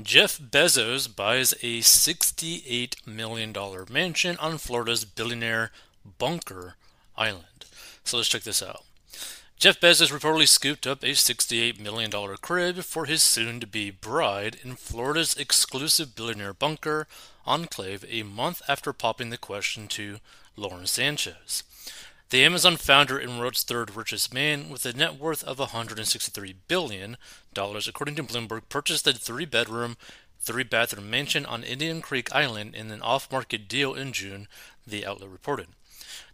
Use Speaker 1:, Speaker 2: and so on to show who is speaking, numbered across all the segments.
Speaker 1: Jeff Bezos buys a $68 million mansion on Florida's billionaire Bunker Island. So let's check this out. Jeff Bezos reportedly scooped up a $68 million crib for his soon to be bride in Florida's exclusive billionaire bunker enclave a month after popping the question to Lauren Sanchez. The Amazon founder and world's third richest man with a net worth of $163 billion, according to Bloomberg, purchased a three bedroom, three bathroom mansion on Indian Creek Island in an off market deal in June, the outlet reported.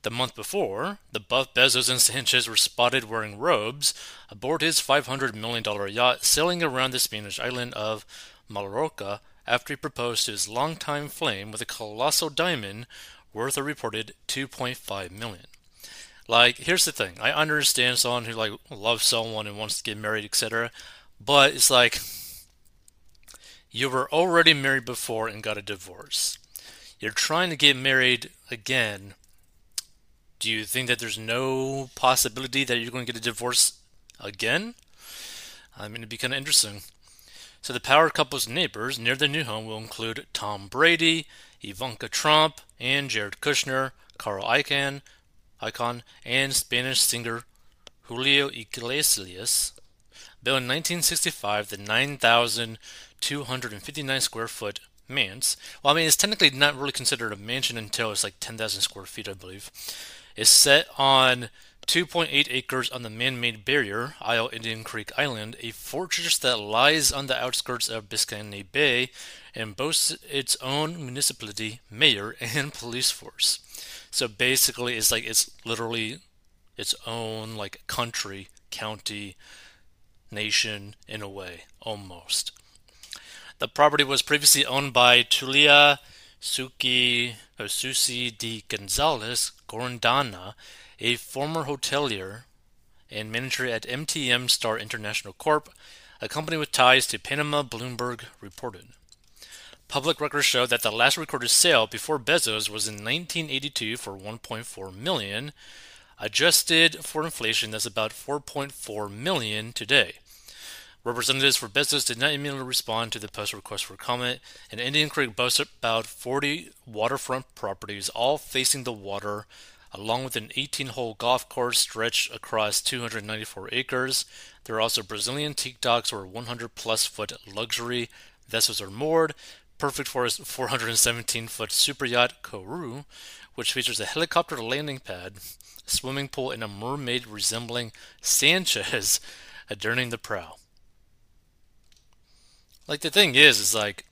Speaker 1: The month before, the Buff Bezos and Sanchez were spotted wearing robes aboard his $500 million yacht sailing around the Spanish island of Mallorca after he proposed to his longtime flame with a colossal diamond worth a reported 2.5 million. Like, here's the thing. I understand someone who like loves someone and wants to get married, etc. But it's like you were already married before and got a divorce. You're trying to get married again. Do you think that there's no possibility that you're going to get a divorce again? I mean, it'd be kind of interesting. So the power couple's neighbors near their new home will include Tom Brady, Ivanka Trump, and Jared Kushner, Carl Icahn, icon, and Spanish singer Julio Iglesias. Built in 1965, the 9,259 square foot manse, well, I mean, it's technically not really considered a mansion until it's like 10,000 square feet, I believe, is set on 2.8 acres on the man made barrier, Isle Indian Creek Island, a fortress that lies on the outskirts of Biscayne Bay and boasts its own municipality, mayor, and police force. So basically, it's like it's literally its own like country, county, nation in a way, almost. The property was previously owned by Tulia Suki or Susi de Gonzalez Gorondana, a former hotelier and manager at MTM Star International Corp., a company with ties to Panama, Bloomberg reported. Public records show that the last recorded sale before Bezos was in 1982 for 1.4 million. Adjusted for inflation, that's about 4.4 million today. Representatives for Bezos did not immediately respond to the post request for comment, and Indian Creek boasts about 40 waterfront properties, all facing the water, along with an 18 hole golf course stretched across 294 acres. There are also Brazilian teak docks where 100 plus foot luxury vessels are moored, perfect for his 417 foot super yacht Koru, which features a helicopter landing pad, swimming pool, and a mermaid resembling Sanchez adorning the prow. Like the thing is, is like,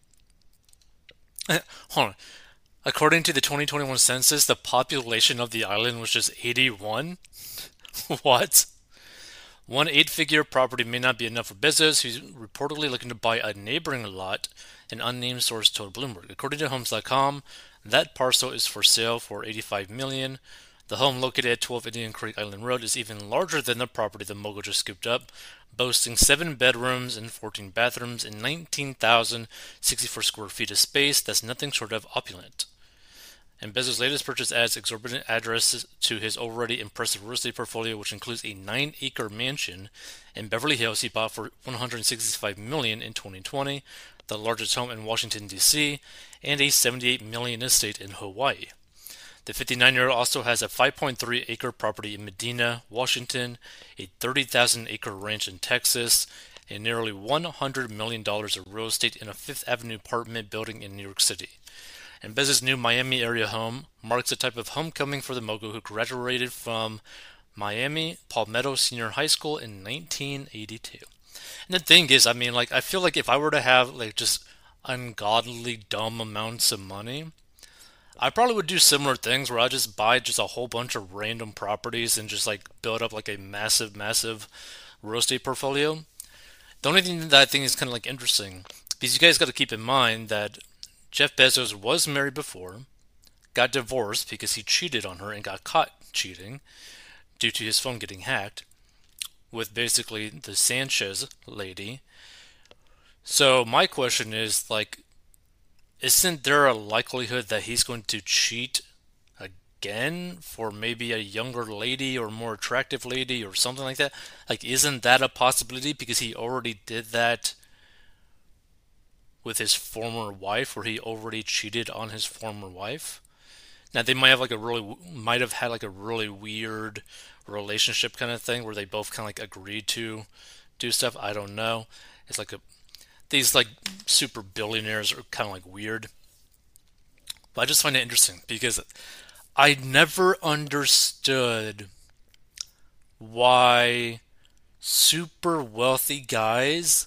Speaker 1: hold on. According to the 2021 census, the population of the island was just 81. what? One eight figure property may not be enough for Bezos, who's reportedly looking to buy a neighboring lot, an unnamed source told Bloomberg. According to Homes.com, that parcel is for sale for 85 million. The home located at 12 Indian Creek Island Road is even larger than the property the mogul just scooped up, boasting 7 bedrooms and 14 bathrooms and 19,064 square feet of space that's nothing short of opulent and Bezos' latest purchase adds exorbitant addresses to his already impressive real estate portfolio, which includes a nine-acre mansion in Beverly Hills he bought for 165 million in 2020, the largest home in Washington D.C., and a 78 million estate in Hawaii. The 59-year-old also has a 5.3-acre property in Medina, Washington, a 30,000-acre ranch in Texas, and nearly 100 million dollars of real estate in a Fifth Avenue apartment building in New York City and Bezos' new Miami area home marks a type of homecoming for the mogul who graduated from Miami Palmetto Senior High School in 1982. And the thing is, I mean, like, I feel like if I were to have, like, just ungodly dumb amounts of money, I probably would do similar things where I just buy just a whole bunch of random properties and just, like, build up, like, a massive, massive real estate portfolio. The only thing that I think is kind of, like, interesting, because you guys got to keep in mind that Jeff Bezos was married before, got divorced because he cheated on her and got caught cheating due to his phone getting hacked with basically the Sanchez lady. So my question is like isn't there a likelihood that he's going to cheat again for maybe a younger lady or more attractive lady or something like that? Like isn't that a possibility because he already did that with his former wife where he already cheated on his former wife. Now they might have like a really might have had like a really weird relationship kind of thing where they both kind of like agreed to do stuff. I don't know. It's like a these like super billionaires are kind of like weird. But I just find it interesting because I never understood why super wealthy guys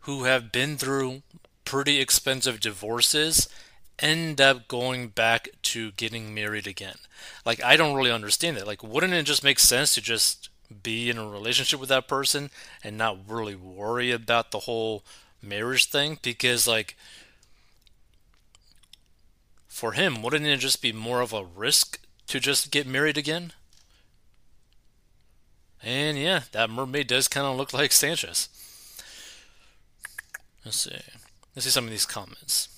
Speaker 1: who have been through pretty expensive divorces end up going back to getting married again. Like, I don't really understand that. Like, wouldn't it just make sense to just be in a relationship with that person and not really worry about the whole marriage thing? Because, like, for him, wouldn't it just be more of a risk to just get married again? And yeah, that mermaid does kind of look like Sanchez. Let's see. Let's see some of these comments.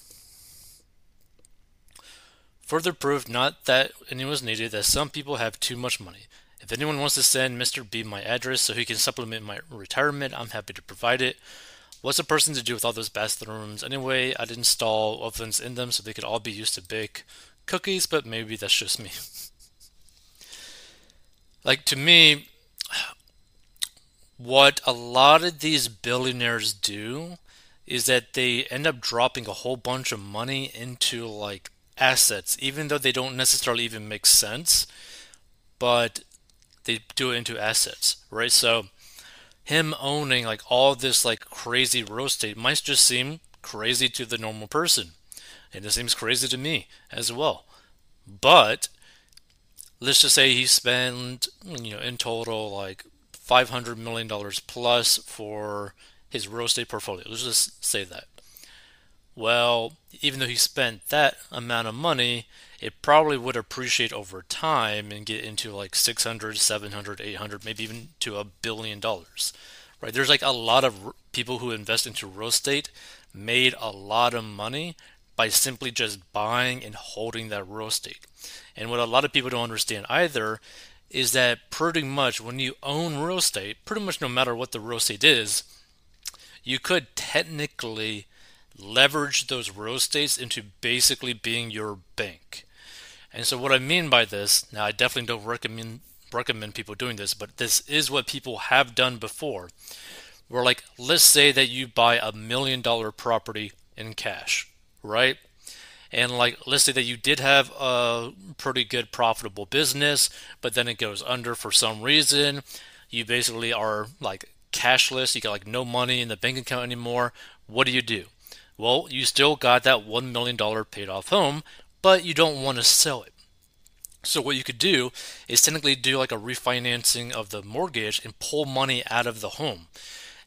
Speaker 1: Further proof not that any was needed that some people have too much money. If anyone wants to send Mr. B my address so he can supplement my retirement, I'm happy to provide it. What's a person to do with all those bathrooms? Anyway, I'd install ovens in them so they could all be used to bake cookies, but maybe that's just me. like, to me, what a lot of these billionaires do is that they end up dropping a whole bunch of money into like assets, even though they don't necessarily even make sense, but they do it into assets, right? So him owning like all this like crazy real estate might just seem crazy to the normal person. And it seems crazy to me as well. But let's just say he spent, you know, in total like $500 million plus for his real estate portfolio. Let's just say that. Well, even though he spent that amount of money, it probably would appreciate over time and get into like 600, 700, 800, maybe even to a billion dollars. Right? There's like a lot of people who invest into real estate made a lot of money by simply just buying and holding that real estate. And what a lot of people don't understand either is that pretty much when you own real estate, pretty much no matter what the real estate is, you could technically leverage those real estates into basically being your bank. And so what I mean by this, now I definitely don't recommend recommend people doing this, but this is what people have done before. Where like let's say that you buy a million dollar property in cash, right? And like let's say that you did have a pretty good profitable business, but then it goes under for some reason. You basically are like cashless, you got like no money in the bank account anymore, what do you do? Well, you still got that $1 million paid off home, but you don't want to sell it. So, what you could do is technically do like a refinancing of the mortgage and pull money out of the home.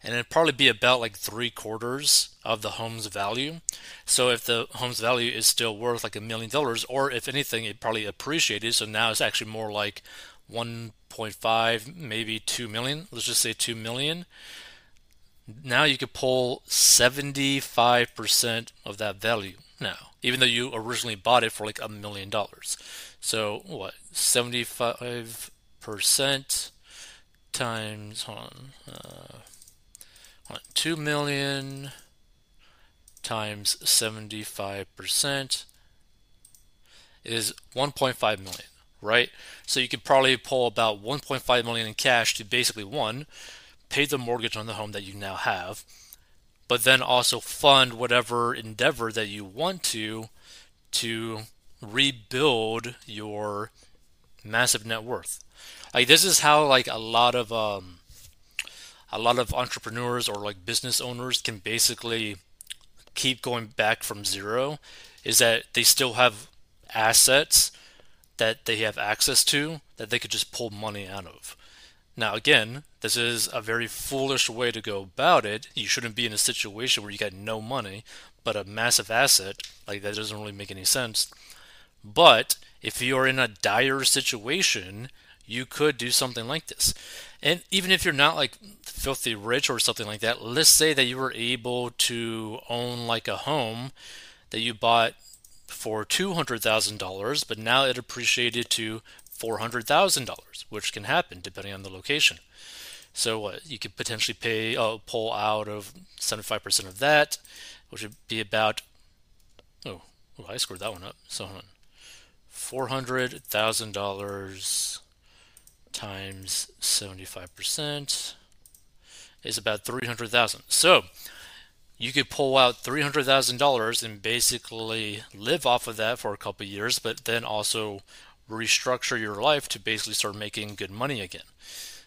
Speaker 1: And it'd probably be about like three quarters of the home's value. So, if the home's value is still worth like a million dollars, or if anything, it probably appreciated. So now it's actually more like 1.5, maybe 2 million. Let's just say 2 million. Now you could pull 75% of that value now, even though you originally bought it for like a million dollars. So what? 75% times, hold on, uh, hold on 2 million times 75% is 1.5 million right? So you could probably pull about 1.5 million in cash to basically one, pay the mortgage on the home that you now have, but then also fund whatever endeavor that you want to to rebuild your massive net worth. Like this is how like a lot of um a lot of entrepreneurs or like business owners can basically keep going back from zero is that they still have assets that they have access to that they could just pull money out of. Now, again, this is a very foolish way to go about it. You shouldn't be in a situation where you got no money, but a massive asset. Like, that doesn't really make any sense. But if you're in a dire situation, you could do something like this. And even if you're not like filthy rich or something like that, let's say that you were able to own like a home that you bought for $200,000, but now it appreciated to $400,000, which can happen depending on the location. So what you could potentially pay uh, pull out of 75% of that, which would be about oh, oh I scored that one up. So hold on. Four hundred thousand dollars times 75% is about 300,000. So you could pull out $300,000 and basically live off of that for a couple years, but then also restructure your life to basically start making good money again.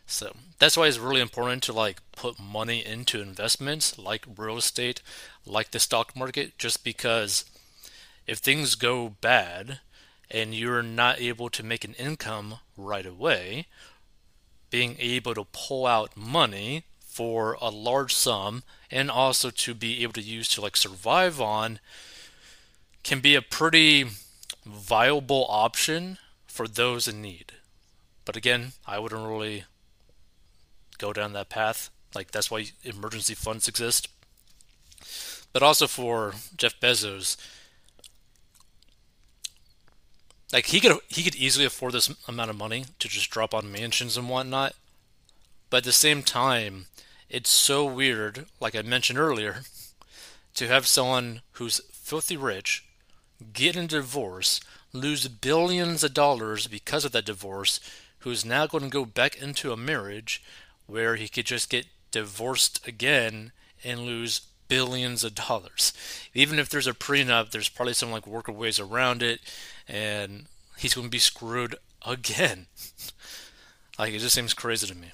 Speaker 1: So that's why it's really important to like put money into investments like real estate, like the stock market, just because if things go bad and you're not able to make an income right away, being able to pull out money for a large sum and also to be able to use to like survive on can be a pretty viable option for those in need. But again, I wouldn't really go down that path. Like that's why emergency funds exist. But also for Jeff Bezos, like he could he could easily afford this amount of money to just drop on mansions and whatnot. But at the same time, it's so weird, like I mentioned earlier, to have someone who's filthy rich get a divorce, lose billions of dollars because of that divorce, who's now going to go back into a marriage where he could just get divorced again and lose billions of dollars. Even if there's a prenup, there's probably some like ways around it, and he's going to be screwed again. like it just seems crazy to me.